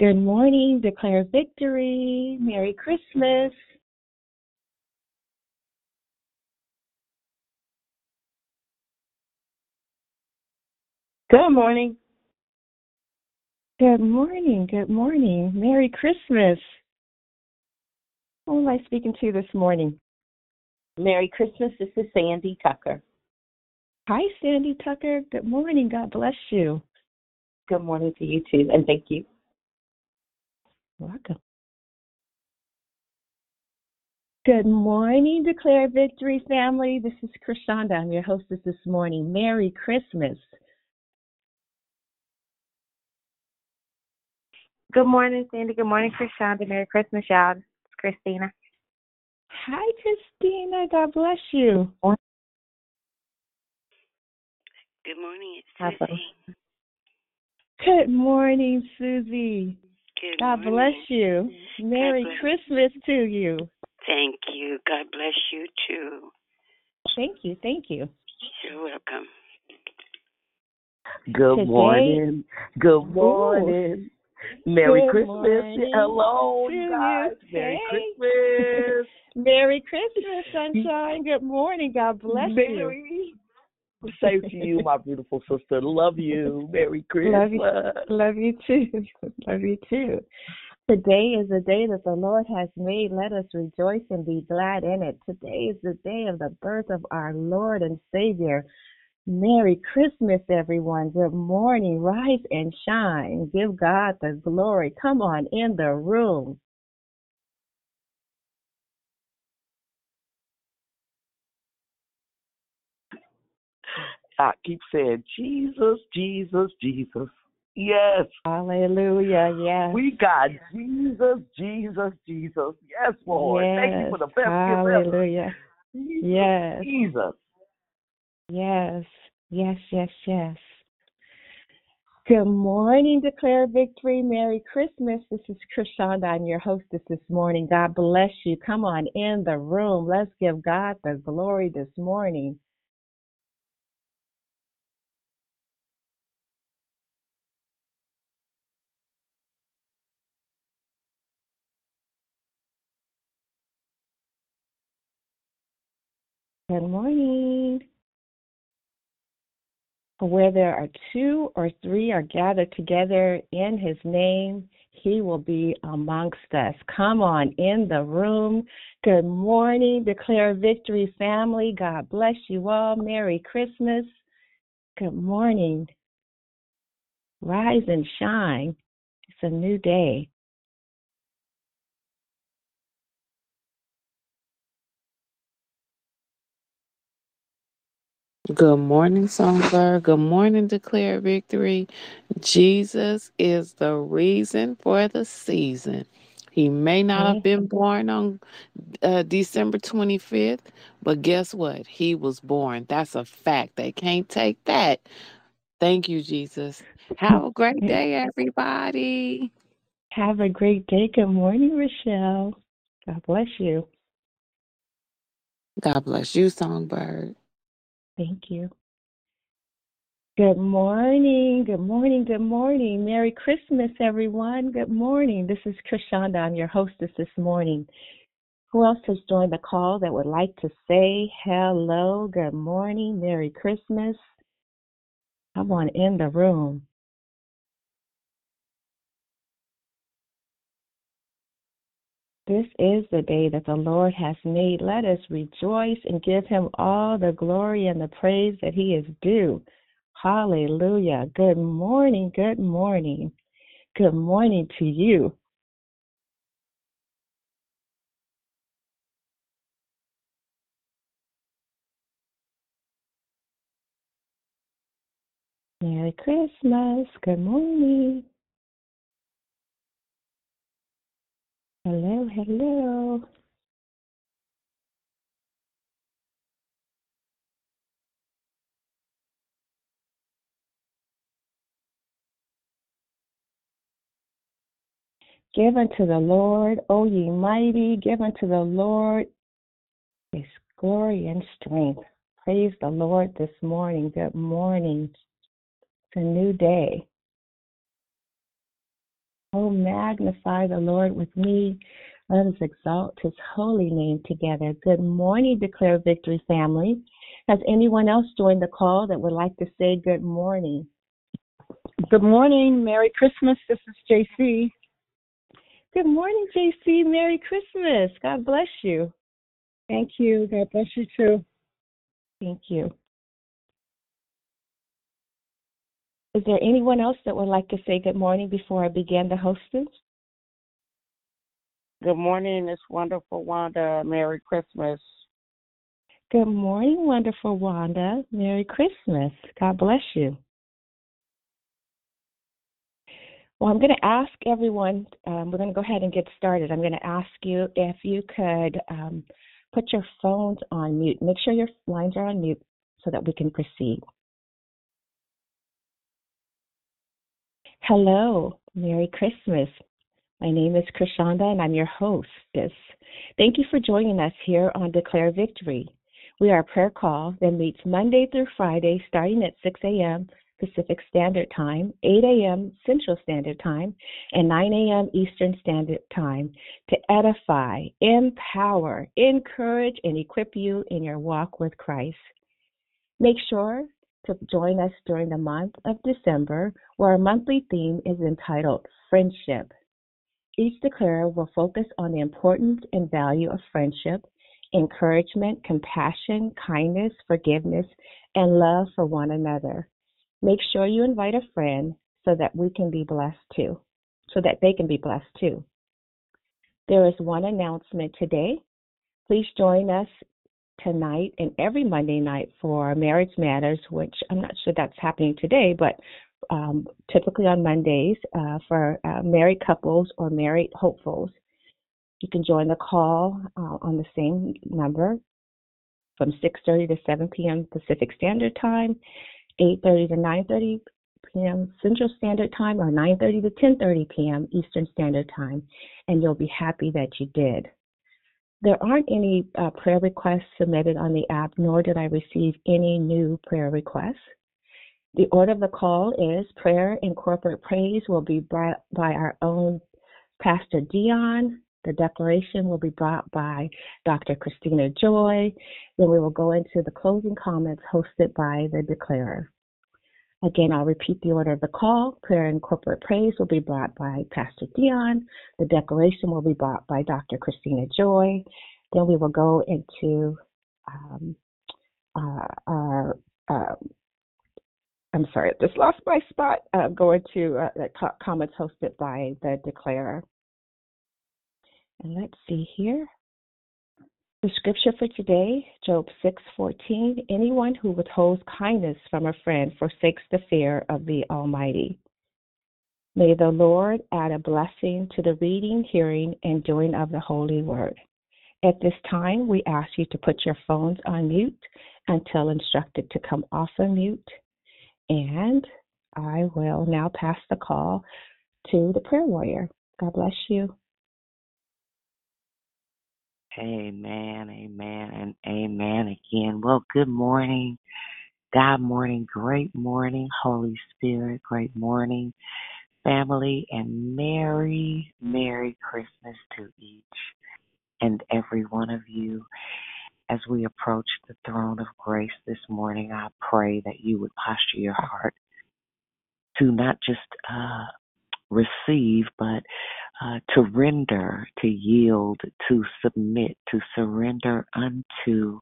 Good morning. Declare victory. Merry Christmas. Good morning. Good morning. Good morning. Merry Christmas. Who am I speaking to this morning? Merry Christmas. This is Sandy Tucker. Hi, Sandy Tucker. Good morning. God bless you. Good morning to you too, and thank you. Welcome. Good morning, Declare Victory family. This is Krishanda. I'm your hostess this morning. Merry Christmas. Good morning, Sandy. Good morning, Krishanda. Merry Christmas, y'all. It's Christina. Hi, Christina. God bless you. Good morning, it's Hi, Susie. Good morning, Susie. Good God morning. bless you. Merry bless. Christmas to you. Thank you. God bless you too. Thank you. Thank you. You're welcome. Good Today- morning. Good morning. Merry Good Christmas. morning Hello, to you you. Merry Hey. Christmas. Merry Christmas, sunshine. Good morning. God bless you. Same to you, my beautiful sister. Love you. Merry Christmas. Love you. Love you too. Love you too. Today is the day that the Lord has made. Let us rejoice and be glad in it. Today is the day of the birth of our Lord and Savior. Merry Christmas, everyone. Good morning. Rise and shine. Give God the glory. Come on in the room. I keep saying Jesus, Jesus, Jesus. Yes. Hallelujah. Yes. We got Jesus, Jesus, Jesus. Yes, Lord. Thank you for the best gift ever. Hallelujah. Jesus, Yes. Jesus. Yes, yes, yes, yes. Good morning, Declare Victory. Merry Christmas. This is Krishanda. I'm your hostess this morning. God bless you. Come on in the room. Let's give God the glory this morning. Good morning. Where there are two or three are gathered together in his name, he will be amongst us. Come on in the room. Good morning, Declare Victory family. God bless you all. Merry Christmas. Good morning. Rise and shine. It's a new day. Good morning, Songbird. Good morning, Declare Victory. Jesus is the reason for the season. He may not have been born on uh, December 25th, but guess what? He was born. That's a fact. They can't take that. Thank you, Jesus. Have a great day, everybody. Have a great day. Good morning, Rochelle. God bless you. God bless you, Songbird. Thank you. Good morning. Good morning. Good morning. Merry Christmas, everyone. Good morning. This is Krishanda. I'm your hostess this morning. Who else has joined the call that would like to say hello? Good morning. Merry Christmas. Come on in the room. This is the day that the Lord has made. Let us rejoice and give him all the glory and the praise that he is due. Hallelujah. Good morning. Good morning. Good morning to you. Merry Christmas. Good morning. Hello, hello. Give unto the Lord, O ye mighty, give unto the Lord his glory and strength. Praise the Lord this morning. Good morning. It's a new day. Oh, magnify the Lord with me. Let us exalt his holy name together. Good morning, Declare Victory family. Has anyone else joined the call that would like to say good morning? Good morning. Merry Christmas. This is JC. Good morning, JC. Merry Christmas. God bless you. Thank you. God bless you too. Thank you. Is there anyone else that would like to say good morning before I begin the hosting? Good morning, it's wonderful Wanda. Merry Christmas. Good morning, wonderful Wanda. Merry Christmas. God bless you. Well, I'm going to ask everyone, um, we're going to go ahead and get started. I'm going to ask you if you could um, put your phones on mute. Make sure your lines are on mute so that we can proceed. Hello, Merry Christmas. My name is Krishanda and I'm your hostess. Thank you for joining us here on Declare Victory. We are a prayer call that meets Monday through Friday starting at 6 a.m. Pacific Standard Time, 8 a.m. Central Standard Time, and 9 a.m. Eastern Standard Time to edify, empower, encourage, and equip you in your walk with Christ. Make sure to join us during the month of December, where our monthly theme is entitled Friendship. Each declarer will focus on the importance and value of friendship, encouragement, compassion, kindness, forgiveness, and love for one another. Make sure you invite a friend so that we can be blessed too, so that they can be blessed too. There is one announcement today. Please join us tonight and every Monday night for Marriage Matters, which I'm not sure that's happening today, but um, typically on Mondays uh, for uh, married couples or married hopefuls. You can join the call uh, on the same number from 6:30 to 7 p.m. Pacific Standard Time, 8:30 to 9:30 p.m. Central Standard Time, or 9:30 to 10:30 p.m. Eastern Standard Time, and you'll be happy that you did. There aren't any uh, prayer requests submitted on the app, nor did I receive any new prayer requests. The order of the call is prayer and corporate praise will be brought by our own Pastor Dion. The declaration will be brought by Dr. Christina Joy. Then we will go into the closing comments hosted by the declarer. Again, I'll repeat the order of the call. Prayer and corporate praise will be brought by Pastor Dion. The declaration will be brought by Dr. Christina Joy. Then we will go into um, uh, our, uh, I'm sorry, I just lost my spot. Uh, going to uh, comments hosted by the declarer. And let's see here. The scripture for today, Job 6:14, anyone who withholds kindness from a friend forsakes the fear of the Almighty. May the Lord add a blessing to the reading, hearing, and doing of the holy word. At this time, we ask you to put your phones on mute until instructed to come off of mute. And I will now pass the call to the prayer warrior. God bless you. Amen, amen, and amen again. Well, good morning, God morning, great morning, Holy Spirit, great morning, family, and Merry, Merry Christmas to each and every one of you. As we approach the throne of grace this morning, I pray that you would posture your heart to not just uh, receive, but uh, to render, to yield, to submit, to surrender unto,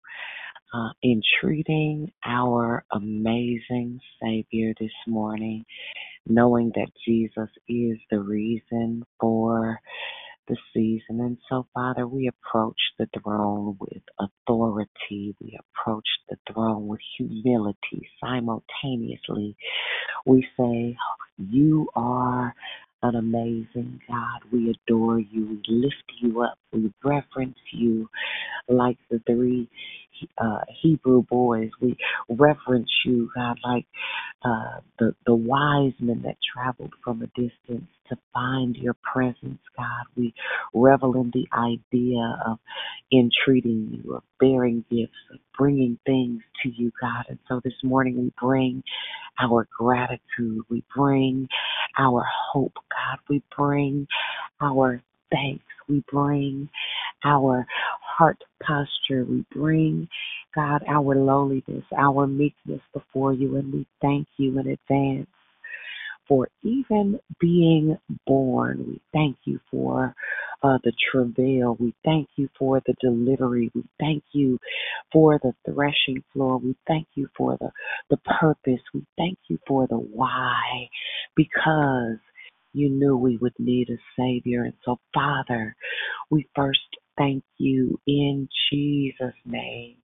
uh, entreating our amazing Savior this morning, knowing that Jesus is the reason for the season. And so, Father, we approach the throne with authority. We approach the throne with humility simultaneously. We say, You are an amazing God. We adore you. We lift you up. We reverence you. like the three uh, Hebrew boys. We reverence you, God, like uh, the the wise men that traveled from a distance to find your presence, God. We revel in the idea of entreating you, of bearing gifts, of bringing things to you, God. And so this morning we bring our gratitude, we bring our hope, God. We bring our thanks, we bring our heart posture, we bring God, our lowliness, our meekness before you, and we thank you in advance for even being born. We thank you for uh, the travail. We thank you for the delivery. We thank you for the threshing floor. We thank you for the, the purpose. We thank you for the why, because you knew we would need a Savior. And so, Father, we first thank you in Jesus' name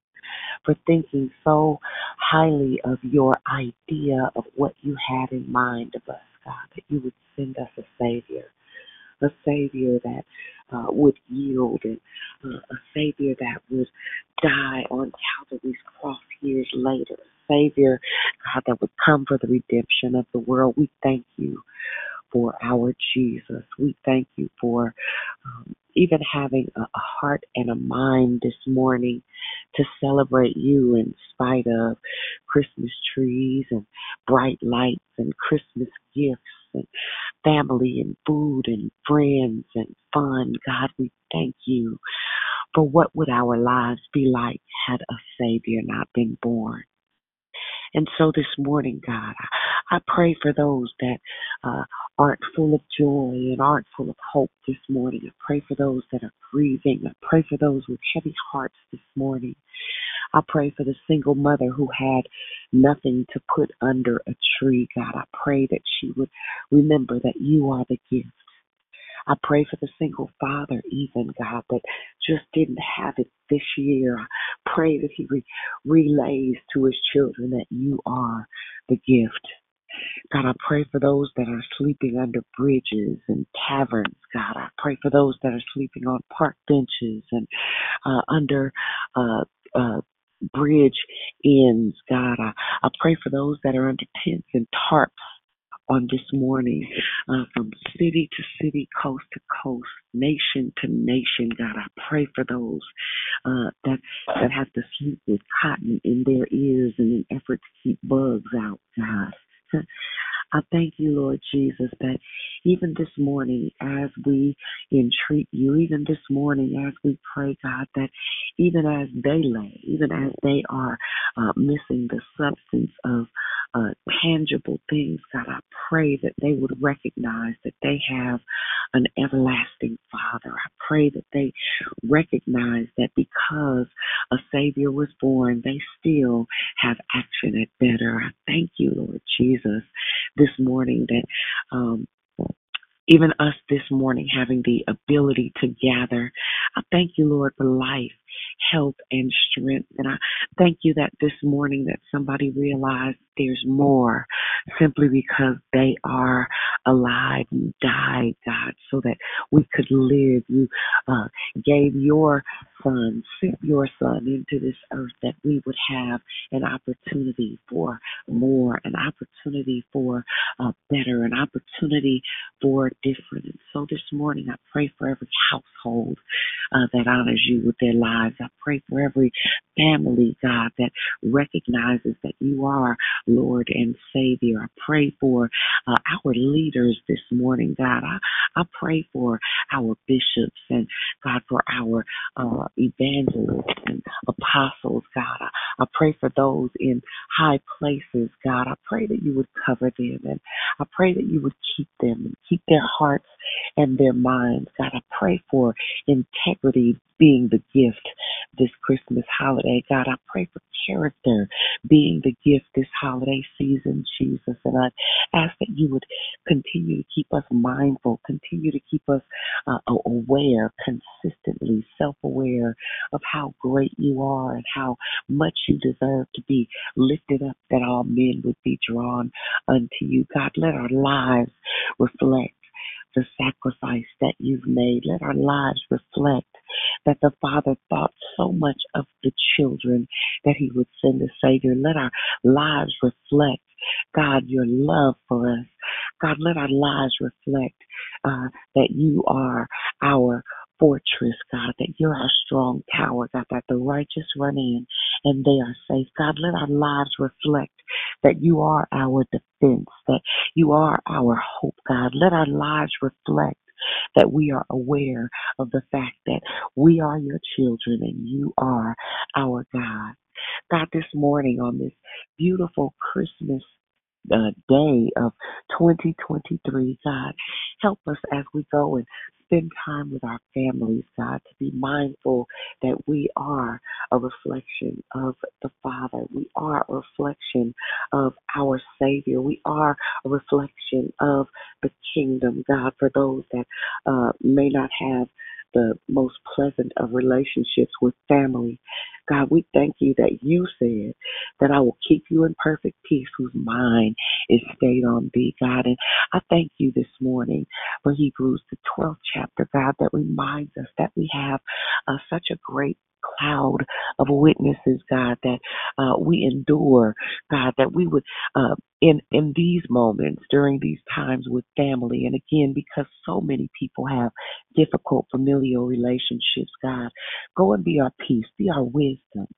for thinking so highly of your idea of what you had in mind of us, God, that you would send us a Savior, a Savior that uh, would yield, and uh, a Savior that would die on Calvary's cross years later, a Savior, God, that would come for the redemption of the world. We thank you for our Jesus. We thank you for um, even having a, a heart and a mind this morning to celebrate you in spite of Christmas trees and bright lights and Christmas gifts and family and food and friends and fun. God, we thank you for what would our lives be like had a Savior not been born. And so this morning, God, I, pray for those that uh, aren't full of joy and aren't full of hope this morning. I pray for those that are grieving. I pray for those with heavy hearts this morning. I pray for the single mother who had nothing to put under a tree. God, I pray that she would remember that you are the gift. I pray for the single father, even God, that just didn't have it this year. I pray that he re- relays to his children that you are the gift. God, I pray for those that are sleeping under bridges and taverns. God, I pray for those that are sleeping on park benches and uh, under uh, uh, bridge ends. God, I, I pray for those that are under tents and tarps on this morning uh, from city to city, coast to coast, nation to nation. God, I pray for those uh, that that have to sleep with cotton in their ears in an effort to keep bugs out. God, I thank you, Lord Jesus, that even this morning, as we entreat you, even this morning, as we pray, God, that even as they lay, even as they are uh, missing the substance of uh, tangible things, God, I pray that they would recognize that they have an everlasting Father. I pray that they recognize that because a Savior was born, they still have action at better. I thank you, Lord Jesus, this morning that um, even us this morning having the ability to gather. I thank you, Lord, for life, health, and strength. And I thank you that this morning that somebody realized there's more simply because they are alive. You died, God, so that we could live. You uh, gave your son, sent your son into this earth that we would have an opportunity for more, an opportunity for uh, better, an opportunity for different. And so this morning, I pray for every household uh, that honors you with their lives. I pray for every family, God, that recognizes that you are Lord and Savior. I pray for uh, our leaders this morning, God. I, I pray for our bishops and God for our uh, evangelists and apostles, God. I, I pray for those in high places, God. I pray that you would cover them and I pray that you would keep them and keep their hearts and their minds. God, I pray for integrity being the gift this Christmas holiday. God, I pray for character being the gift this holiday season, Jesus. And I ask that you would continue to keep us mindful, continue to keep us uh, aware, consistently self aware of how great you are and how much you deserve to be lifted up, that all men would be drawn unto you. God, let our lives reflect the sacrifice that you've made. Let our lives reflect that the Father thought so much of the children that He would send a Savior. Let our lives reflect, God, your love for us. God, let our lives reflect uh, that you are our fortress, God, that you're our strong tower, God, that the righteous run in and they are safe. God, let our lives reflect that you are our defense, that you are our hope, God. Let our lives reflect that we are aware of the fact that we are your children and you are our God. God, this morning on this beautiful Christmas uh, day of 2023, God, help us as we go and spend time with our families, God, to be mindful that we are a reflection of the Father. We are a reflection of our Savior. We are a reflection of the kingdom, God, for those that uh, may not have the most pleasant of relationships with family. God, we thank you that you said that I will keep you in perfect peace whose mind is stayed on thee, God. And I thank you this morning for Hebrews, the 12th chapter, God, that reminds us that we have uh, such a great cloud of witnesses, God, that uh, we endure, God, that we would uh, in in these moments during these times with family, and again because so many people have difficult familial relationships, God, go and be our peace, be our wisdom,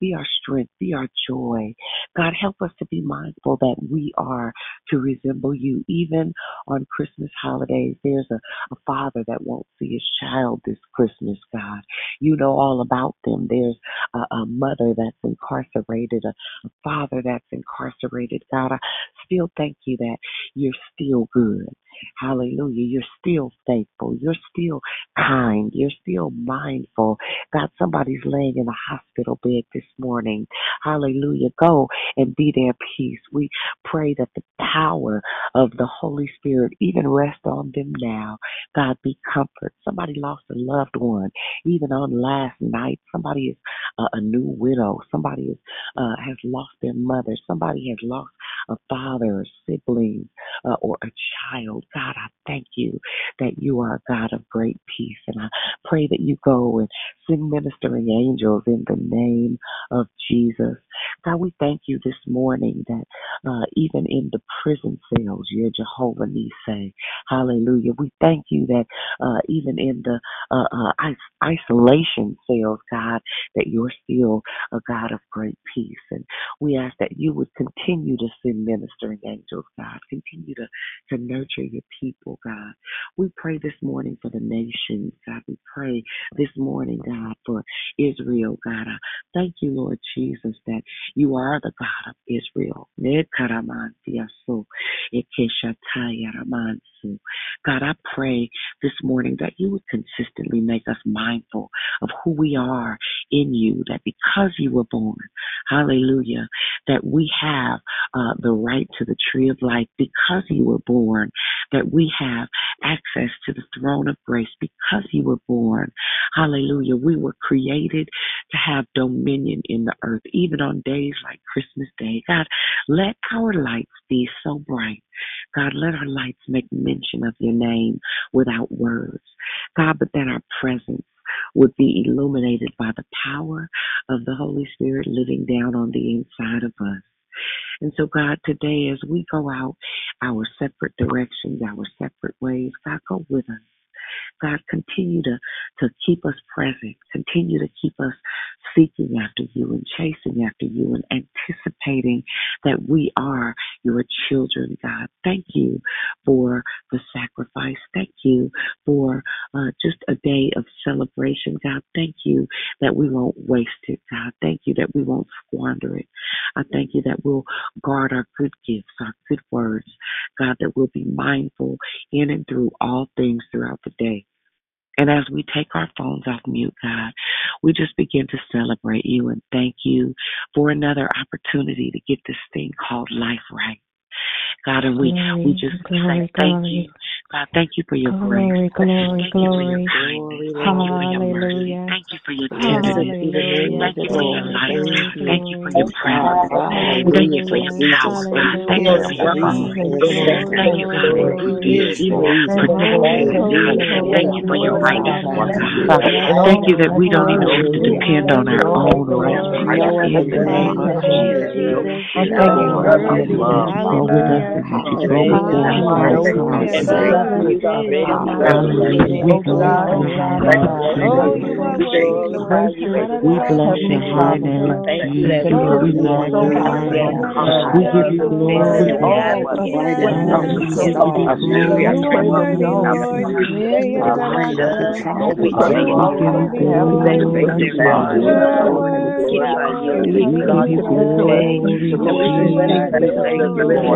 be our strength, be our joy. God, help us to be mindful that we are to resemble you, even on Christmas holidays. There's a, a father that won't see his child this Christmas, God. You know all about them. There's a, a mother that's incarcerated, a, a father that's incarcerated. God, I still thank you that you're still good. Hallelujah. You're still faithful. You're still kind. You're still mindful. God, somebody's laying in a hospital bed this morning. Hallelujah. Go and be their peace. We pray that the power of the Holy Spirit even rest on them now. God, be comfort. Somebody lost a loved one even on last night. Somebody is uh, a new widow. Somebody is, uh, has lost their mother. Somebody has lost a father, a sibling, uh, or a child. God, I thank you that you are a God of great peace. And I pray that you go and send ministering angels in the name of Jesus. God, we thank you this morning that uh, even in the prison cells, you're Jehovah Nissi. Hallelujah. We thank you that uh, even in the uh, uh, isolation cells, God, that you're still a God of great peace. And we ask that you would continue to send ministering angels, God. Continue to, to nurture your people, God. We pray this morning for the nations, God. We pray this morning, God, for Israel, God. I thank you, Lord Jesus, that you are the God of Israel. God, I pray this morning that you would consistently make us mindful of who we are in you, that because you were born, hallelujah, that we have uh, the right to the tree of life because you were born, that we have access to the throne of grace because you were born. Hallelujah. We were created to have dominion in the earth, even on days like Christmas Day. God, let our lights be so bright. God, let our lights make mention of your name without words. God, but that our presence would be illuminated by the power of the Holy Spirit living down on the inside of us. And so, God, today as we go out our separate directions, our separate ways, God, go with us. God, continue to, to keep us present. Continue to keep us seeking after you and chasing after you and anticipating that we are your children, God. Thank you for the sacrifice. Thank you for uh, just a day of celebration, God. Thank you that we won't waste it, God. Thank you that we won't squander it. I thank you that we'll guard our good gifts, our good words, God, that we'll be mindful in and through all things throughout the day. And as we take our phones off mute, God, we just begin to celebrate you and thank you for another opportunity to get this thing called life right. God, and we we just glory, say thank glory. you. God, thank you for your glory, grace. Glory, thank glory. you for your kindness. Hallelujah. Thank you for your tenderness. Thank you for your life. Thank you for your presence. Thank you for your power, God. Thank you for your love. Thank you, God, for your protection, God. Thank you for your righteousness, God. Thank you that we don't even have to depend on our own righteousness. Thank you for our we us Your go. We bless your name, We give you. We give you glory. We give you glory. We give you glory. We give you glory.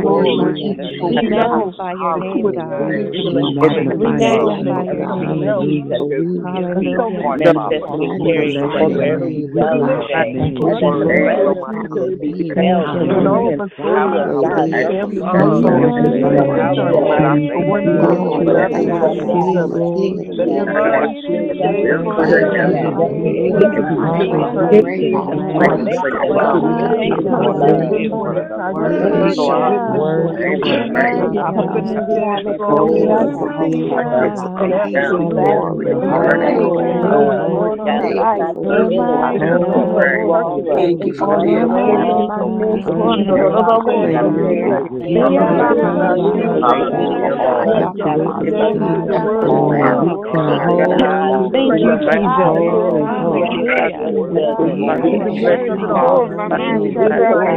Thank you. your name, God. Your name. Thank you for Thank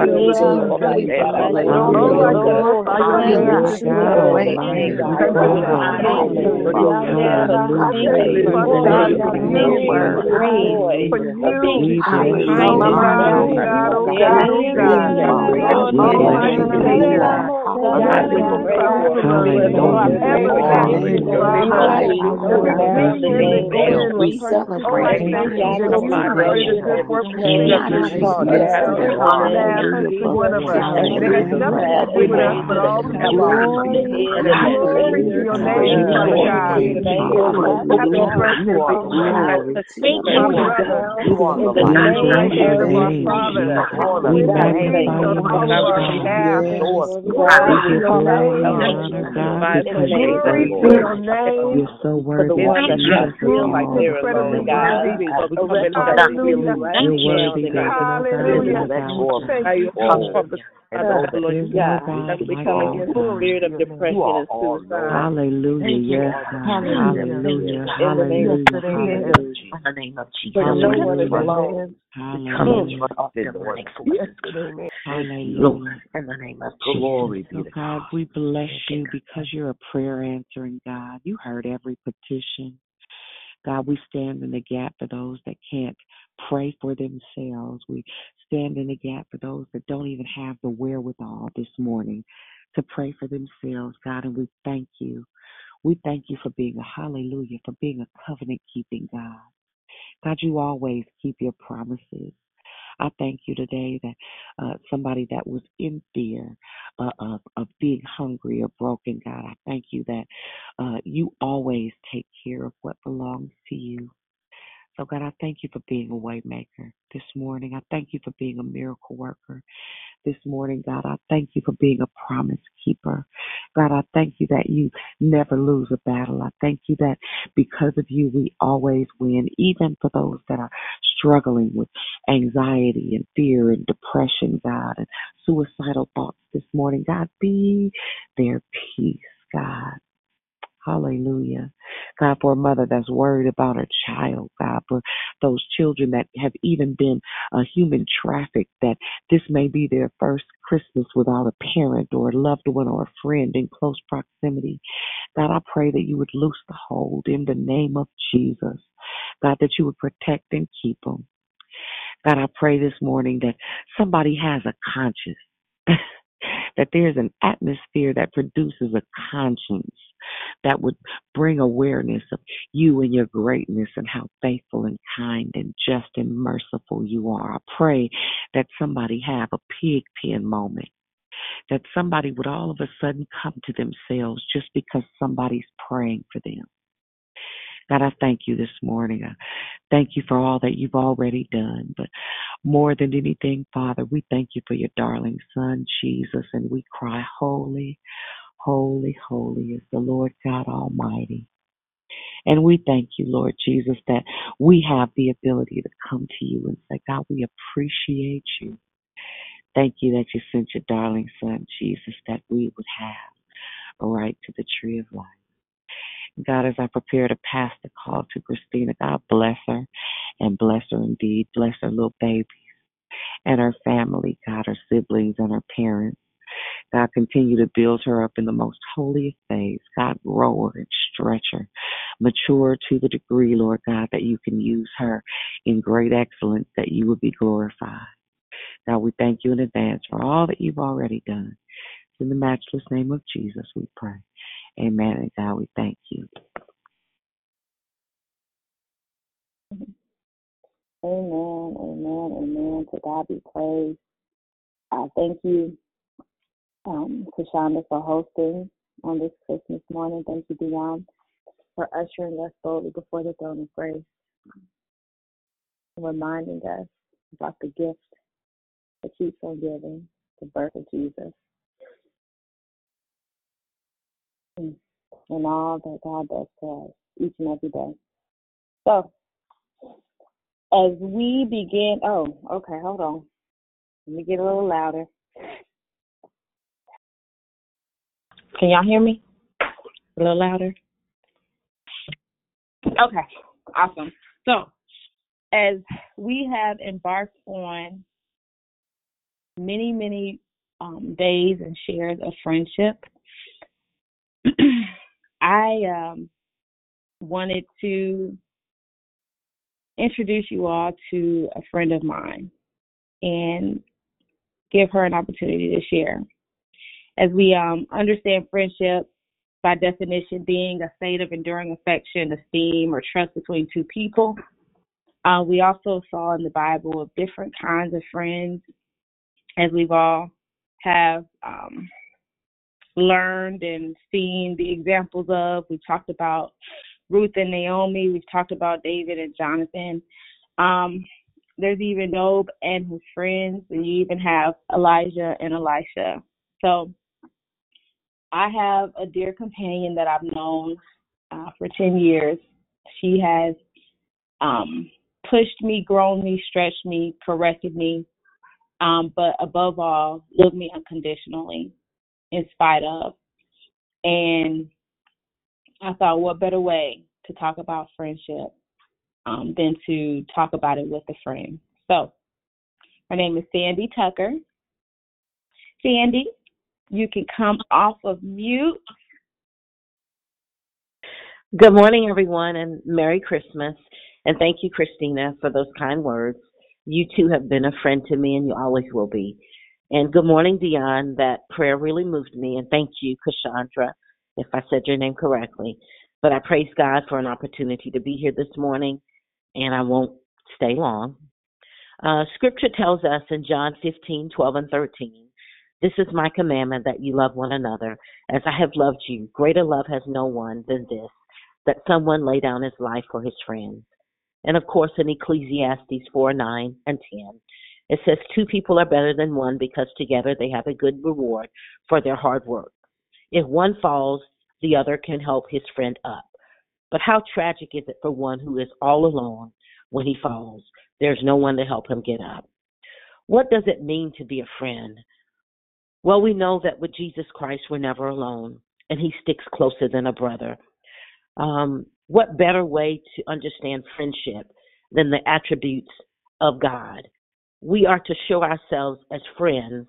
you, Jesus. God. We celebrate we we give glory and honor, God, because you're You're so worthy. You're worthy, God. You're worthy, God. Hallelujah. Hallelujah. Hallelujah. Yes. Hallelujah. Hallelujah. In the name of Jesus. Hallelujah. Hallelujah. Yes. Hallelujah. In the name of Jesus. Glory be to God. We bless you because you're a prayer answering God. You heard every petition. God, we stand in the gap for those that can't pray for themselves. We stand in the gap for those that don't even have the wherewithal this morning to pray for themselves, God, and we thank you. We thank you for being a hallelujah, for being a covenant keeping God. God, you always keep your promises. I thank you today that uh, somebody that was in fear uh, of, of being hungry or broken, God, I thank you that uh, you always take care of what belongs to you. So, God, I thank you for being a waymaker this morning. I thank you for being a miracle worker this morning, God. I thank you for being a promise keeper. God, I thank you that you never lose a battle. I thank you that because of you, we always win, even for those that are struggling with anxiety and fear and depression, God, and suicidal thoughts this morning. God, be their peace, God. Hallelujah. God, for a mother that's worried about her child, God, for those children that have even been uh, human trafficked, that this may be their first Christmas without a parent or a loved one or a friend in close proximity. God, I pray that you would loose the hold in the name of Jesus. God, that you would protect and keep them. God, I pray this morning that somebody has a conscience, that there's an atmosphere that produces a conscience that would bring awareness of you and your greatness and how faithful and kind and just and merciful you are. I pray that somebody have a pig pen moment. That somebody would all of a sudden come to themselves just because somebody's praying for them. God, I thank you this morning. I thank you for all that you've already done. But more than anything, Father, we thank you for your darling Son, Jesus, and we cry, Holy, holy, holy is the Lord God Almighty. And we thank you, Lord Jesus, that we have the ability to come to you and say, God, we appreciate you. Thank you that you sent your darling Son, Jesus, that we would have a right to the tree of life. God, as I prepare to pass the call to Christina, God bless her and bless her indeed. Bless her little babies and her family, God, her siblings and her parents. God, continue to build her up in the most holy faith. God, grow her and stretch her. Mature to the degree, Lord God, that you can use her in great excellence, that you would be glorified. God, we thank you in advance for all that you've already done. In the matchless name of Jesus, we pray. Amen. And God, we thank you. Amen, amen, amen. To God be praised. I thank you, um, Tashonda, for hosting on this Christmas morning. Thank you, Dion, for ushering us boldly before the throne of grace, reminding us about the gift that keeps on giving, the birth of Jesus, and all that God does for us each and every day. So, as we begin, oh, okay, hold on. Let me get a little louder. Can y'all hear me? A little louder? Okay, awesome. So, as we have embarked on many, many um, days and shares of friendship, I um, wanted to introduce you all to a friend of mine and give her an opportunity to share. As we um, understand friendship, by definition, being a state of enduring affection, esteem, or trust between two people. Uh, we also saw in the Bible of different kinds of friends, as we've all have um, learned and seen the examples of. We talked about Ruth and Naomi. We've talked about David and Jonathan. Um, there's even Job and his friends, and you even have Elijah and Elisha. So I have a dear companion that I've known uh, for 10 years. She has um, pushed me, grown me, stretched me, corrected me, um, but above all, loved me unconditionally in spite of. And I thought, what better way to talk about friendship um, than to talk about it with a friend? So, her name is Sandy Tucker. Sandy, you can come off of mute. Good morning, everyone, and Merry Christmas. And thank you, Christina, for those kind words. You too have been a friend to me, and you always will be. And good morning, Dion. That prayer really moved me. And thank you, Cassandra, if I said your name correctly. But I praise God for an opportunity to be here this morning, and I won't stay long. Uh, scripture tells us in John 15, 12, and 13, This is my commandment that you love one another as I have loved you. Greater love has no one than this, that someone lay down his life for his friends. And of course, in Ecclesiastes 4, 9, and 10, it says, Two people are better than one because together they have a good reward for their hard work. If one falls, the other can help his friend up. But how tragic is it for one who is all alone when he falls? There's no one to help him get up. What does it mean to be a friend? Well, we know that with Jesus Christ, we're never alone, and he sticks closer than a brother. Um, what better way to understand friendship than the attributes of God? We are to show ourselves as friends,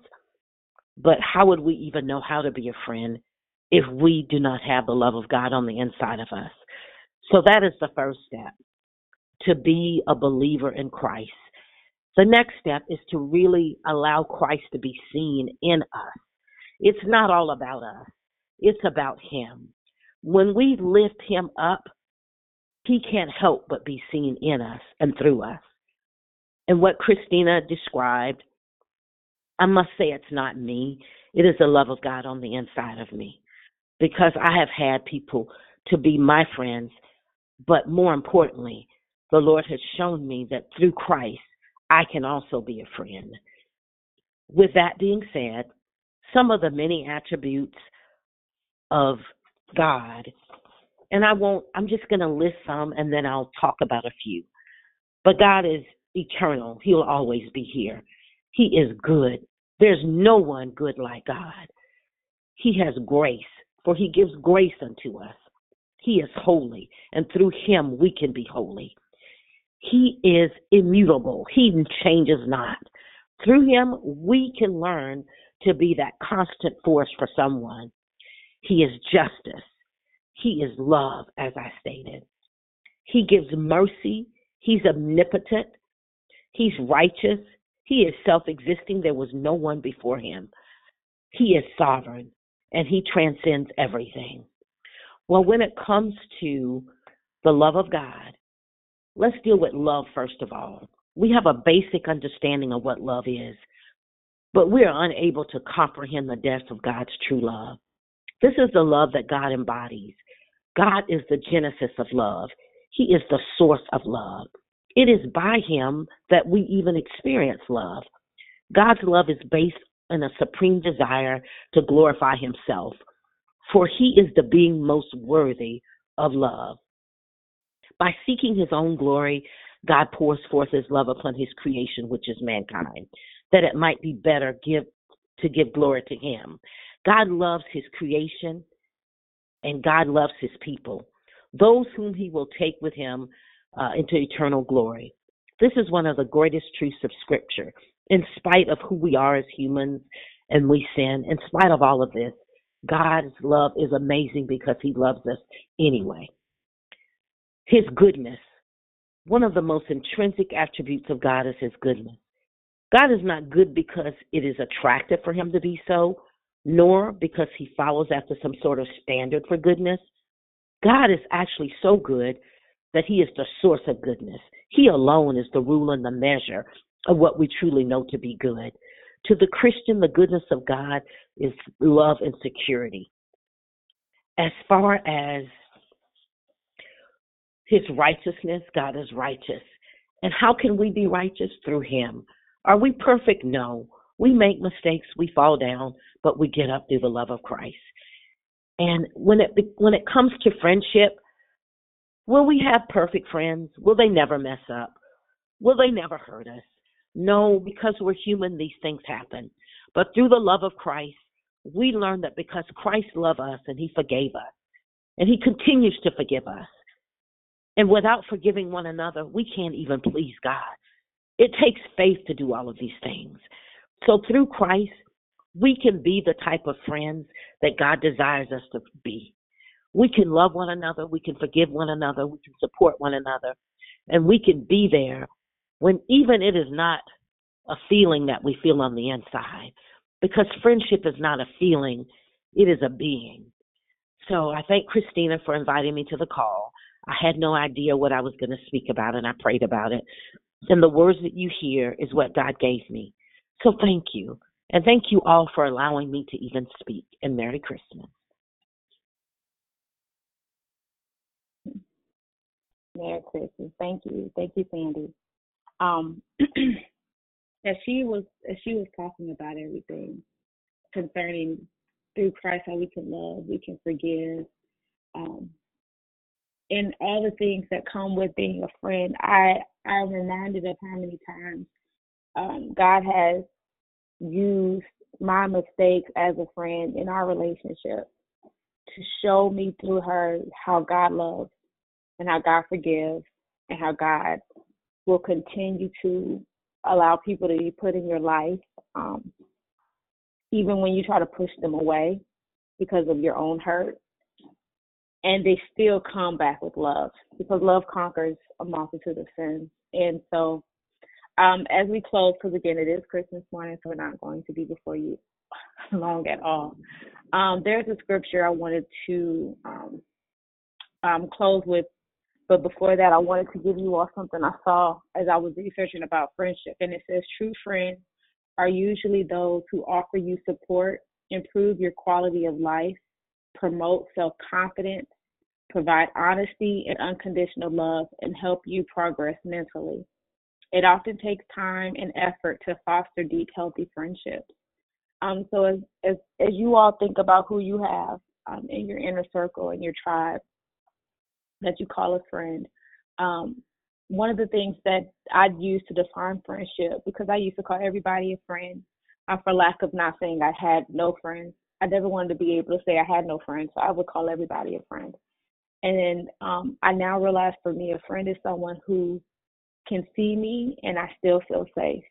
but how would we even know how to be a friend if we do not have the love of God on the inside of us. So that is the first step to be a believer in Christ. The next step is to really allow Christ to be seen in us. It's not all about us, it's about Him. When we lift Him up, He can't help but be seen in us and through us. And what Christina described, I must say it's not me. It is the love of God on the inside of me. Because I have had people to be my friends, but more importantly, the Lord has shown me that through Christ, I can also be a friend. With that being said, some of the many attributes of God, and I won't, I'm just going to list some and then I'll talk about a few. But God is eternal, He'll always be here. He is good. There's no one good like God. He has grace, for He gives grace unto us. He is holy, and through Him we can be holy. He is immutable. He changes not. Through him, we can learn to be that constant force for someone. He is justice. He is love, as I stated. He gives mercy. He's omnipotent. He's righteous. He is self existing. There was no one before him. He is sovereign and he transcends everything. Well, when it comes to the love of God, let's deal with love first of all. We have a basic understanding of what love is, but we are unable to comprehend the depth of God's true love. This is the love that God embodies. God is the genesis of love. He is the source of love. It is by Him that we even experience love. God's love is based on a supreme desire to glorify Himself, for He is the being most worthy of love. By seeking his own glory, God pours forth his love upon his creation, which is mankind, that it might be better give to give glory to him. God loves his creation and God loves his people, those whom he will take with him uh, into eternal glory. This is one of the greatest truths of Scripture. In spite of who we are as humans and we sin, in spite of all of this, God's love is amazing because he loves us anyway. His goodness. One of the most intrinsic attributes of God is His goodness. God is not good because it is attractive for Him to be so, nor because He follows after some sort of standard for goodness. God is actually so good that He is the source of goodness. He alone is the rule and the measure of what we truly know to be good. To the Christian, the goodness of God is love and security. As far as his righteousness, God is righteous. And how can we be righteous? Through him. Are we perfect? No. We make mistakes, we fall down, but we get up through the love of Christ. And when it when it comes to friendship, will we have perfect friends? Will they never mess up? Will they never hurt us? No, because we're human, these things happen. But through the love of Christ, we learn that because Christ loved us and he forgave us, and he continues to forgive us, and without forgiving one another, we can't even please God. It takes faith to do all of these things. So through Christ, we can be the type of friends that God desires us to be. We can love one another, we can forgive one another, we can support one another, and we can be there when even it is not a feeling that we feel on the inside. Because friendship is not a feeling, it is a being. So I thank Christina for inviting me to the call. I had no idea what I was going to speak about, and I prayed about it. And the words that you hear is what God gave me. So thank you. And thank you all for allowing me to even speak. And Merry Christmas. Merry Christmas. Thank you. Thank you, Sandy. Um, as she was as she was talking about everything concerning through Christ how we can love, we can forgive, um, and all the things that come with being a friend, I I'm reminded of how many times um, God has used my mistakes as a friend in our relationship to show me through her how God loves and how God forgives and how God will continue to allow people to be put in your life, um, even when you try to push them away. because of your own hurt, and they still come back with love because love conquers a multitude of sins. And so, um, as we close, because again, it is Christmas morning, so we're not going to be before you long at all. Um, there's a scripture I wanted to um, um, close with, but before that, I wanted to give you all something I saw as I was researching about friendship, and it says true friends are usually those who offer you support, improve your quality of life, promote self confidence, provide honesty and unconditional love, and help you progress mentally. It often takes time and effort to foster deep, healthy friendships. Um, so as, as as you all think about who you have um, in your inner circle and your tribe that you call a friend, um, one of the things that I use to define friendship, because I used to call everybody a friend, uh, for lack of not saying I had no friends. I never wanted to be able to say I had no friends, so I would call everybody a friend. And um, I now realize for me, a friend is someone who can see me and I still feel safe.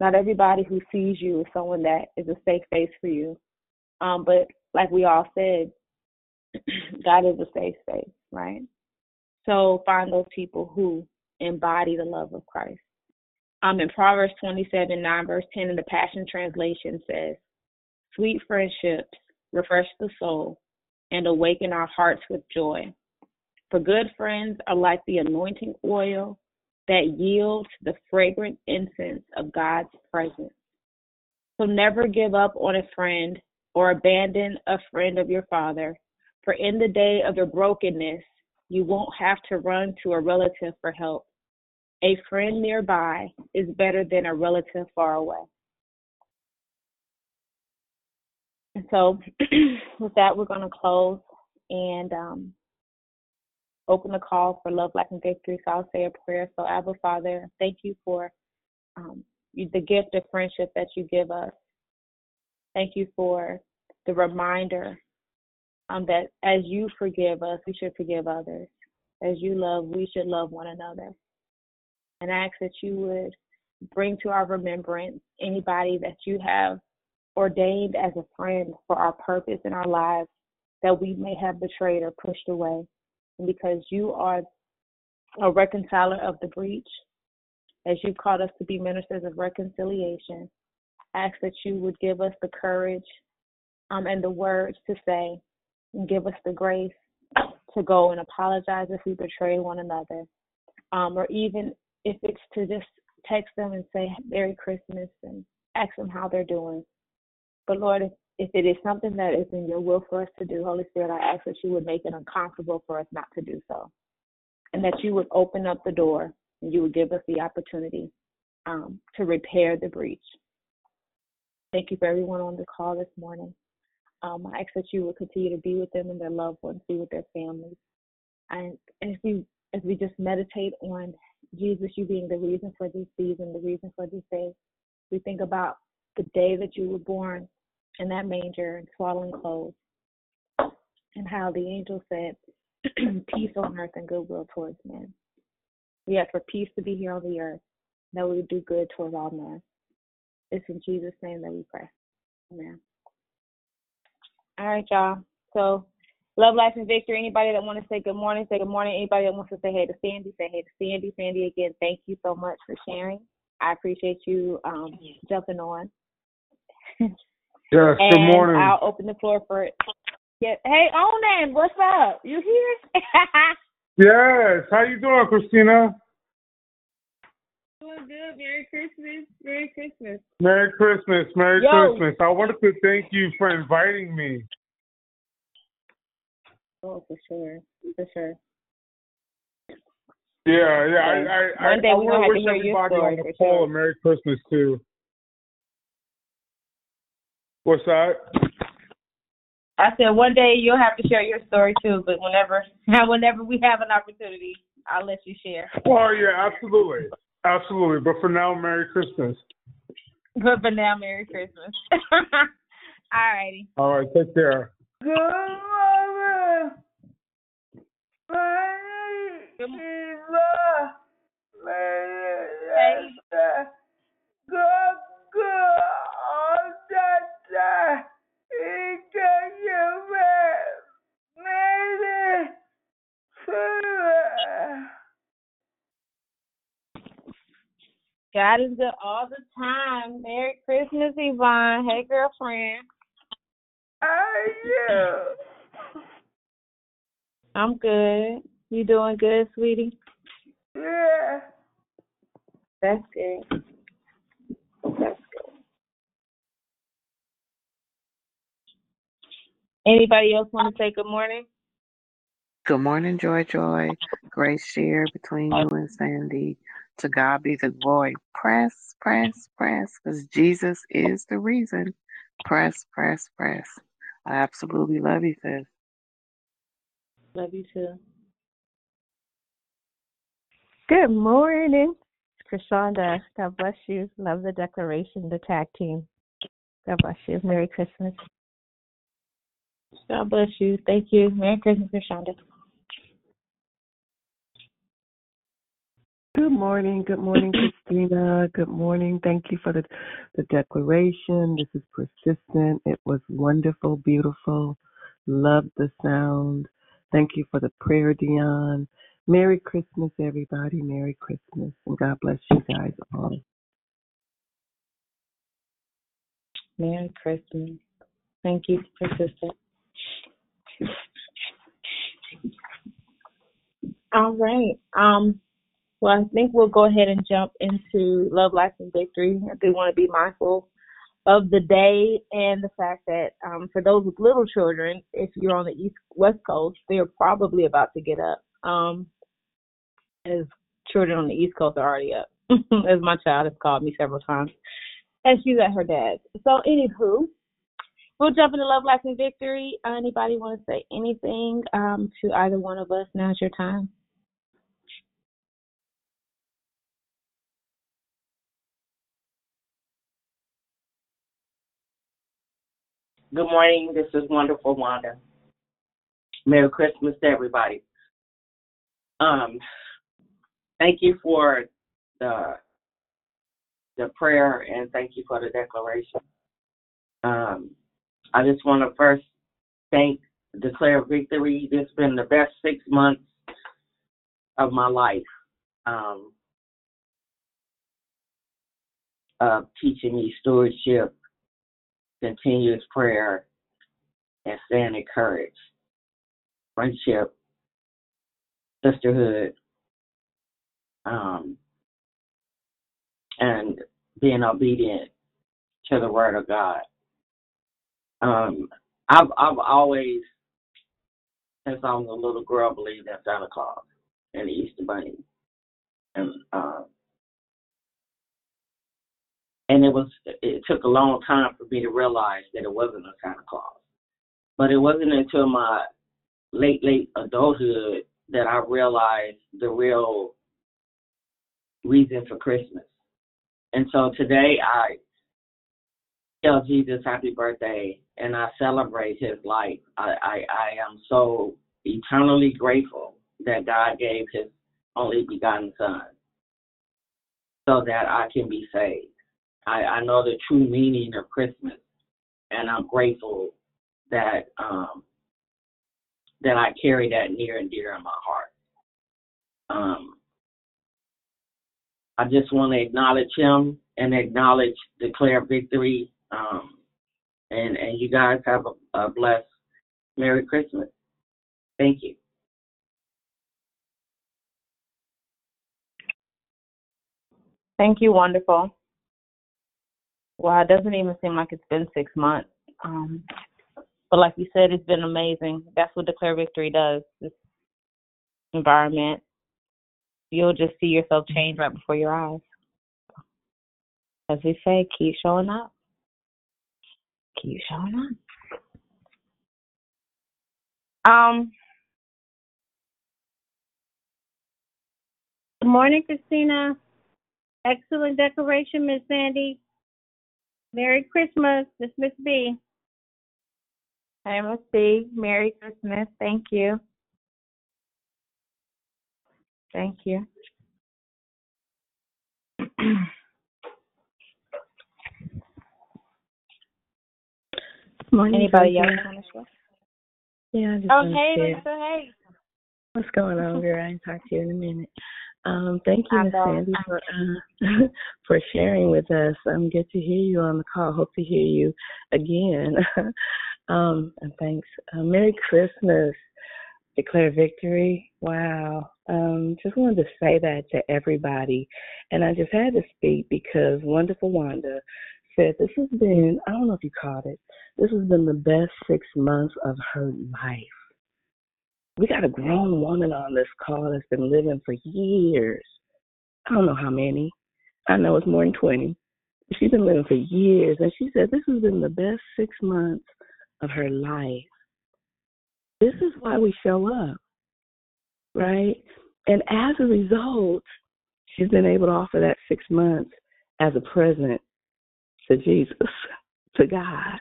Not everybody who sees you is someone that is a safe space for you. Um, but like we all said, God is a safe space, right? So find those people who embody the love of Christ. Um, in Proverbs 27, 9, verse 10 in the Passion Translation says, Sweet friendships refresh the soul and awaken our hearts with joy. For good friends are like the anointing oil that yields the fragrant incense of God's presence. So never give up on a friend or abandon a friend of your father, for in the day of your brokenness, you won't have to run to a relative for help. A friend nearby is better than a relative far away. And so, with that, we're going to close and um, open the call for Love, Life, and Victory. So I'll say a prayer. So, Abba Father, thank you for um, the gift of friendship that you give us. Thank you for the reminder um, that as you forgive us, we should forgive others. As you love, we should love one another. And I ask that you would bring to our remembrance anybody that you have ordained as a friend for our purpose in our lives that we may have betrayed or pushed away. And because you are a reconciler of the breach, as you've called us to be ministers of reconciliation, ask that you would give us the courage um, and the words to say, and give us the grace to go and apologize if we betray one another, um, or even if it's to just text them and say Merry Christmas and ask them how they're doing. But Lord, if, if it is something that is in your will for us to do, Holy Spirit, I ask that you would make it uncomfortable for us not to do so. And that you would open up the door and you would give us the opportunity um, to repair the breach. Thank you for everyone on the call this morning. Um, I ask that you would continue to be with them and their loved ones, be with their families. And, as we as we just meditate on Jesus, you being the reason for this season, the reason for this day, we think about the day that you were born in that manger and swaddling clothes, and how the angel said, Peace on earth and goodwill towards men. We ask for peace to be here on the earth, that we do good towards all men. It's in Jesus' name that we pray. Amen. All right, y'all. So, love, life, and victory. Anybody that want to say good morning, say good morning. Anybody that wants to say hey to Sandy, say hey to Sandy. Sandy, again, thank you so much for sharing. I appreciate you um, jumping on. Yes, and good morning. I'll open the floor for it. Yeah. Hey, Onan, what's up? You here? Yes, how you doing, Christina? Doing good. Merry Christmas. Merry Christmas. Merry Christmas, Merry Yo. Christmas. I wanted to thank you for inviting me. Oh, for sure. For sure. Yeah, yeah. I, Okay. I, I, One day I we're want gonna to have to wish hear your everybody story on the call sure. a Merry Christmas too. What's that? I said one day you'll have to share your story too, but whenever whenever we have an opportunity, I'll let you share. Oh yeah, absolutely, absolutely. But for now, Merry Christmas. But for now, Merry Christmas. All righty. All right, take care. Good morning. Hey. God is good all the time. Merry Christmas, Yvonne. Hey, girlfriend. How are you? I'm good. You doing good, sweetie? Yeah. That's good. Anybody else want to say good morning? Good morning, Joy Joy. Grace share between you and Sandy. To God be the glory. Press, press, press, because Jesus is the reason. Press, press, press. I absolutely love you, sis. Love you too. Good morning. It's Krishanda. God bless you. Love the declaration, the tag team. God bless you. Merry Christmas. God bless you. Thank you. Merry Christmas, Shonda. Good morning. Good morning, Christina. Good morning. Thank you for the, the declaration. This is persistent. It was wonderful, beautiful. Love the sound. Thank you for the prayer, Dion. Merry Christmas, everybody. Merry Christmas. And God bless you guys all. Merry Christmas. Thank you, persistent. All right. Um, well, I think we'll go ahead and jump into Love, Life, and Victory. I do want to be mindful of the day and the fact that um, for those with little children, if you're on the East West Coast, they're probably about to get up. Um, as children on the East Coast are already up, as my child has called me several times, and she's at her dad's. So, anywho, we'll jump into Love, Life, and Victory. Uh, anybody want to say anything um, to either one of us? Now's your time. Good morning. This is wonderful Wanda. Merry Christmas to everybody. Um, thank you for the the prayer and thank you for the declaration. Um, I just want to first thank Declare Victory. This has been the best six months of my life. Um, teaching me stewardship, continuous prayer, and staying courage, Friendship, sisterhood, um, and being obedient to the word of God. Um, I've I've always, since I was a little girl, believed in Santa Claus and the Easter Bunny, and uh, and it was it took a long time for me to realize that it wasn't a Santa Claus. But it wasn't until my late late adulthood that I realized the real reason for Christmas. And so today I tell Jesus happy birthday and I celebrate his life. I, I, I am so eternally grateful that God gave his only begotten son so that I can be saved. I, I know the true meaning of Christmas and I'm grateful that um that I carry that near and dear in my heart. Um I just want to acknowledge him and acknowledge declare victory. Um, and and you guys have a, a blessed Merry Christmas. Thank you. Thank you, wonderful. Wow, it doesn't even seem like it's been six months. Um, but like you said, it's been amazing. That's what Declare Victory does. This environment, you'll just see yourself change right before your eyes. As we say, keep showing up. Keep showing up. Um. Good morning, Christina. Excellent decoration, Miss Sandy. Merry Christmas. This Miss B. Hey, Miss B. Merry Christmas. Thank you. Thank you. Morning, Anybody else want to share? Yeah, I just Oh, to hey. Lisa. Hey. What's going on, girl? I can talk to you in a minute. Um, thank you, Miss Sandy, for uh, for sharing with us. Um, good to hear you on the call. Hope to hear you again. um, and thanks. Uh, Merry Christmas. Declare victory. Wow. Um, just wanted to say that to everybody. And I just had to speak because Wonderful Wanda said this has been, I don't know if you caught it, this has been the best six months of her life. We got a grown woman on this call that's been living for years. I don't know how many. I know it's more than 20. She's been living for years. And she said this has been the best six months of her life. This is why we show up, right? And as a result, she's been able to offer that six months as a present to Jesus, to God.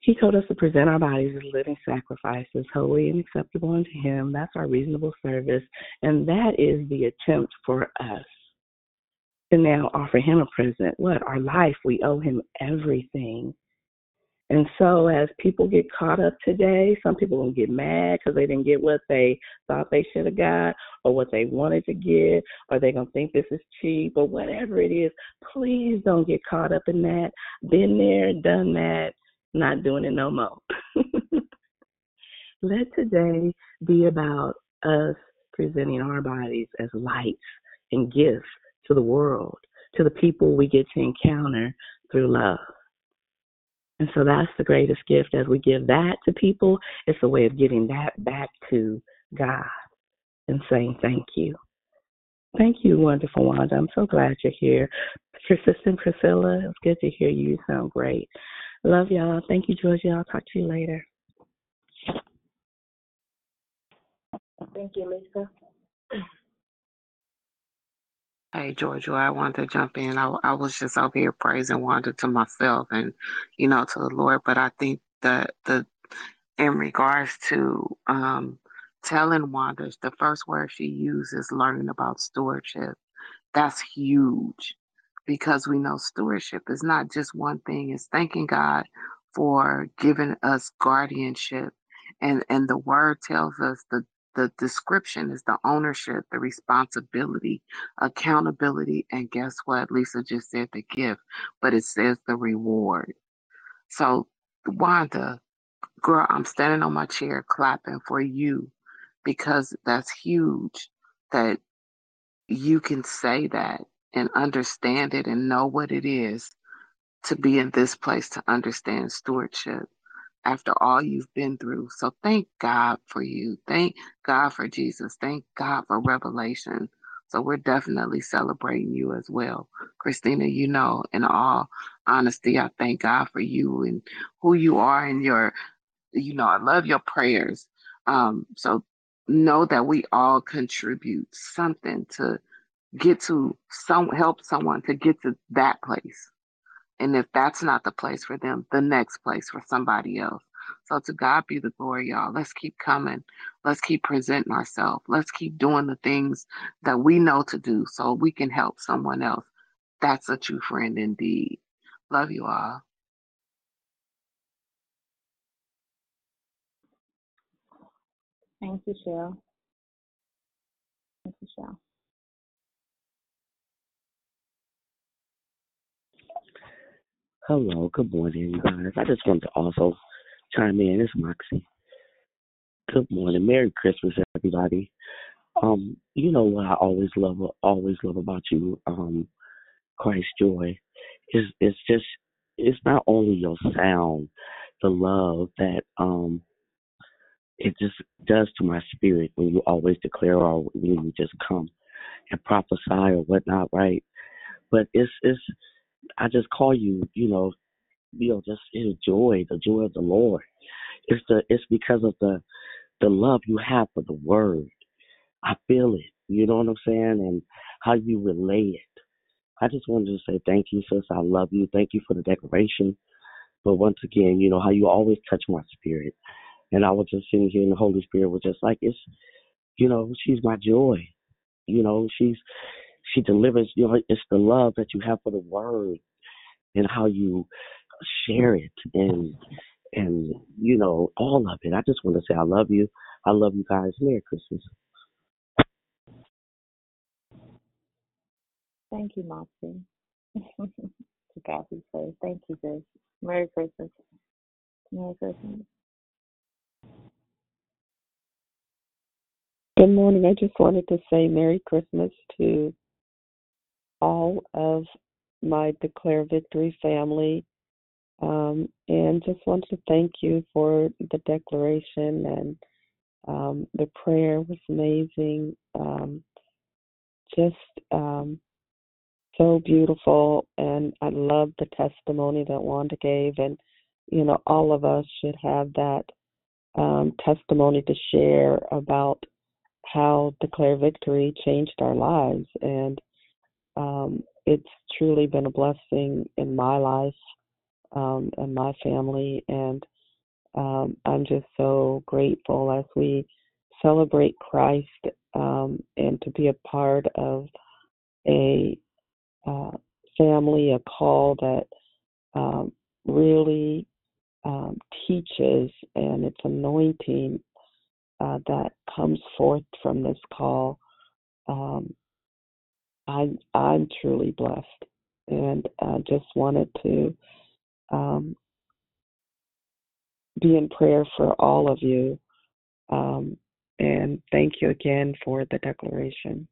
He told us to present our bodies as living sacrifices, holy and acceptable unto Him. That's our reasonable service. And that is the attempt for us to now offer Him a present. What? Our life. We owe Him everything. And so, as people get caught up today, some people will get mad because they didn't get what they thought they should have got, or what they wanted to get, or they're gonna think this is cheap, or whatever it is. Please don't get caught up in that. Been there, done that, not doing it no more. Let today be about us presenting our bodies as lights and gifts to the world, to the people we get to encounter through love. And so that's the greatest gift as we give that to people. It's a way of giving that back to God and saying thank you. Thank you, wonderful Wanda. I'm so glad you're here. Persistent Priscilla, it's good to hear you. You sound great. Love y'all. Thank you, Georgia. I'll talk to you later. Thank you, Lisa. Hey, Georgia, I wanted to jump in. I, I was just over here praising Wanda to myself and, you know, to the Lord. But I think that the in regards to um, telling Wanda, the first word she uses learning about stewardship. That's huge because we know stewardship is not just one thing, it's thanking God for giving us guardianship. And and the word tells us the the description is the ownership, the responsibility, accountability, and guess what? Lisa just said the gift, but it says the reward. So, Wanda, girl, I'm standing on my chair clapping for you because that's huge that you can say that and understand it and know what it is to be in this place to understand stewardship after all you've been through. So thank God for you. Thank God for Jesus. Thank God for revelation. So we're definitely celebrating you as well. Christina, you know, in all honesty, I thank God for you and who you are and your, you know, I love your prayers. Um, so know that we all contribute something to get to some help someone to get to that place. And if that's not the place for them, the next place for somebody else. So to God be the glory, y'all. Let's keep coming. Let's keep presenting ourselves. Let's keep doing the things that we know to do so we can help someone else. That's a true friend indeed. Love you all. Thank you, Cheryl. Thank you, Cheryl. Hello, good morning, you guys. I just wanted to also chime in. It's Moxie. Good morning. Merry Christmas, everybody. Um, you know what I always love always love about you, um, Christ Joy, is it's just it's not only your sound, the love that um it just does to my spirit when you always declare or when you just come and prophesy or whatnot, right? But it's it's I just call you, you know, you know, just it's joy, the joy of the Lord. It's the it's because of the the love you have for the word. I feel it. You know what I'm saying? And how you relay it. I just wanted to say thank you, sis. I love you. Thank you for the declaration. But once again, you know how you always touch my spirit. And I was just sitting here and the Holy Spirit was just like it's you know, she's my joy. You know, she's she delivers, you know, it's the love that you have for the word and how you share it and and you know all of it. I just want to say I love you. I love you guys. Merry Christmas. Thank you, Mopsy. to God be praised. Thank you, sis. Merry Christmas. Merry Christmas. Good morning. I just wanted to say Merry Christmas to all of my Declare Victory family. Um, and just want to thank you for the declaration and um, the prayer was amazing. Um, just um, so beautiful. And I love the testimony that Wanda gave. And, you know, all of us should have that um, testimony to share about how Declare Victory changed our lives. And um, it's truly been a blessing in my life um, and my family. And um, I'm just so grateful as we celebrate Christ um, and to be a part of a uh, family, a call that um, really um, teaches and it's anointing uh, that comes forth from this call. Um, I, I'm truly blessed and I just wanted to um, be in prayer for all of you. Um, and thank you again for the declaration.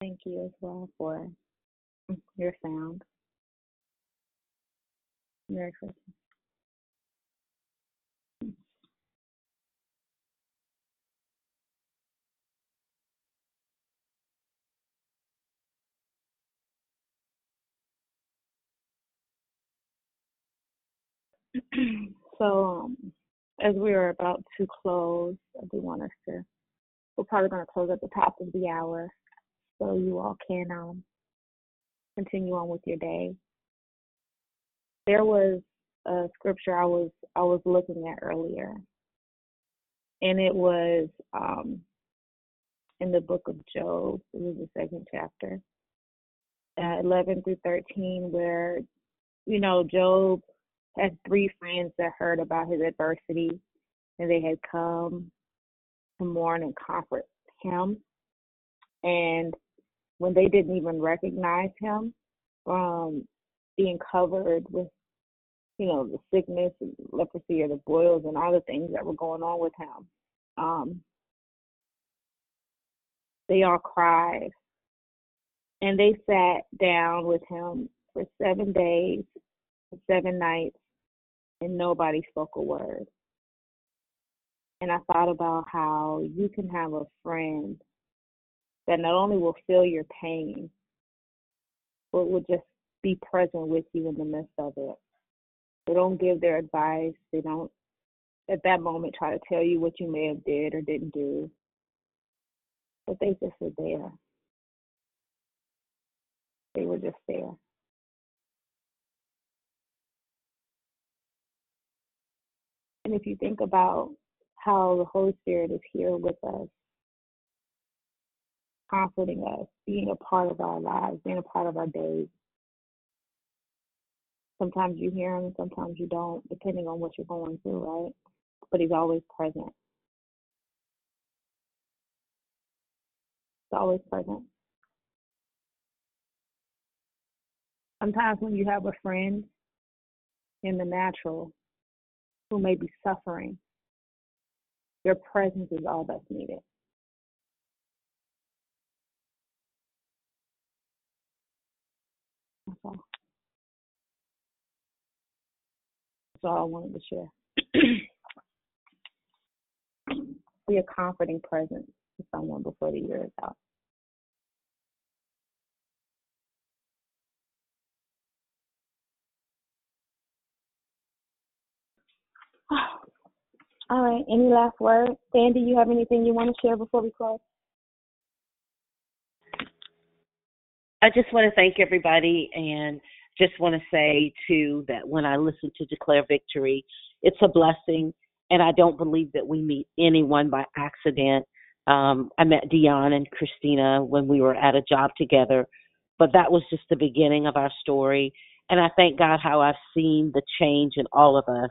Thank you as well for your sound. Merry Christmas. So, um, as we are about to close, I do want us to, we're probably going to close at the top of the hour so you all can um, continue on with your day. There was a scripture I was I was looking at earlier, and it was um, in the book of Job. It was the second chapter, uh, 11 through 13, where you know Job had three friends that heard about his adversity, and they had come to mourn and comfort him. And when they didn't even recognize him from being covered with, you know, the sickness and leprosy or the boils and all the things that were going on with him, um, they all cried. And they sat down with him for seven days, seven nights, and nobody spoke a word. And I thought about how you can have a friend that not only will feel your pain, but will just be present with you in the midst of it. They don't give their advice. They don't at that moment try to tell you what you may have did or didn't do. But they just were there. They were just there. And if you think about how the Holy Spirit is here with us, comforting us, being a part of our lives, being a part of our days. Sometimes you hear him, sometimes you don't, depending on what you're going through, right? But he's always present. He's always present. Sometimes when you have a friend in the natural who may be suffering, your presence is all that's needed. That's all. That's all I wanted to share. Be a comforting presence to someone before the year is out. All right. Any last words? Sandy, you have anything you want to share before we close? I just want to thank everybody and just want to say too that when I listen to Declare Victory, it's a blessing, and I don't believe that we meet anyone by accident. Um, I met Dion and Christina when we were at a job together, but that was just the beginning of our story. And I thank God how I've seen the change in all of us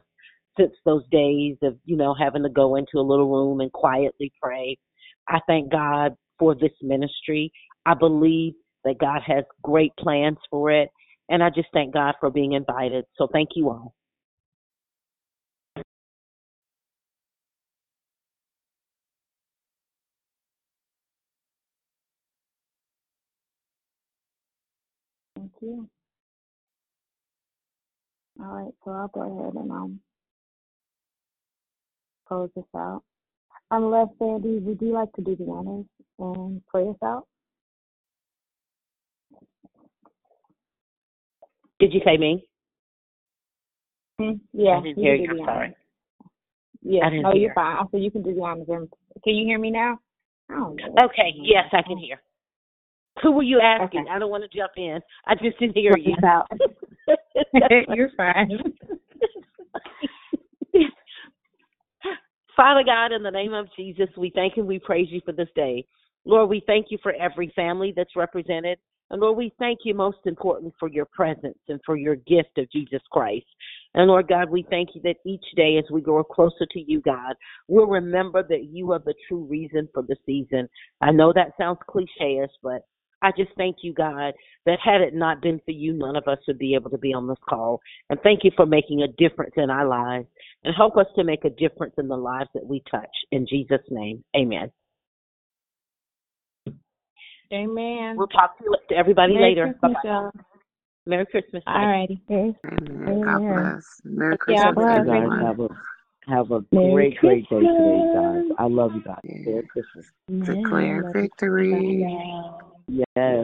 since those days of, you know, having to go into a little room and quietly pray. I thank God for this ministry. I believe that God has great plans for it. And I just thank God for being invited. So thank you all. Thank you. All right, so I'll go ahead and um close this out. Unless Sandy, would you like to do the honors and pray us out? Did you say me? Hmm? Yeah, I didn't you hear can you. do the I'm sorry. honors. Yeah, I didn't no, hear. you're fine. So you can do the honors. And can you hear me now? I. Okay, yes, I can hear. Who were you asking? Okay. I don't want to jump in. I just didn't hear you. Out. you're fine. Father God, in the name of Jesus, we thank and we praise you for this day. Lord, we thank you for every family that's represented. And Lord, we thank you most important for your presence and for your gift of Jesus Christ. And Lord God, we thank you that each day as we grow closer to you, God, we'll remember that you are the true reason for the season. I know that sounds cliche but I just thank you, God, that had it not been for you, none of us would be able to be on this call. And thank you for making a difference in our lives and help us to make a difference in the lives that we touch. In Jesus' name, amen. Amen. We'll talk to, you, to everybody Merry later. Christmas, Bye-bye. Merry Christmas. Bye. All righty. Mm, amen. God bless. Merry Yeah, Christmas, bless. You guys everyone. have a have a Merry great, great day today, guys. I love you guys. Merry Christmas. Declare Man, victory. Yes. Yeah.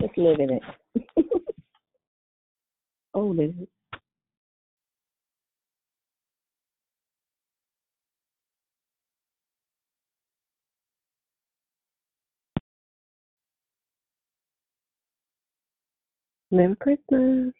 Just living it. oh, live it. Merry Christmas.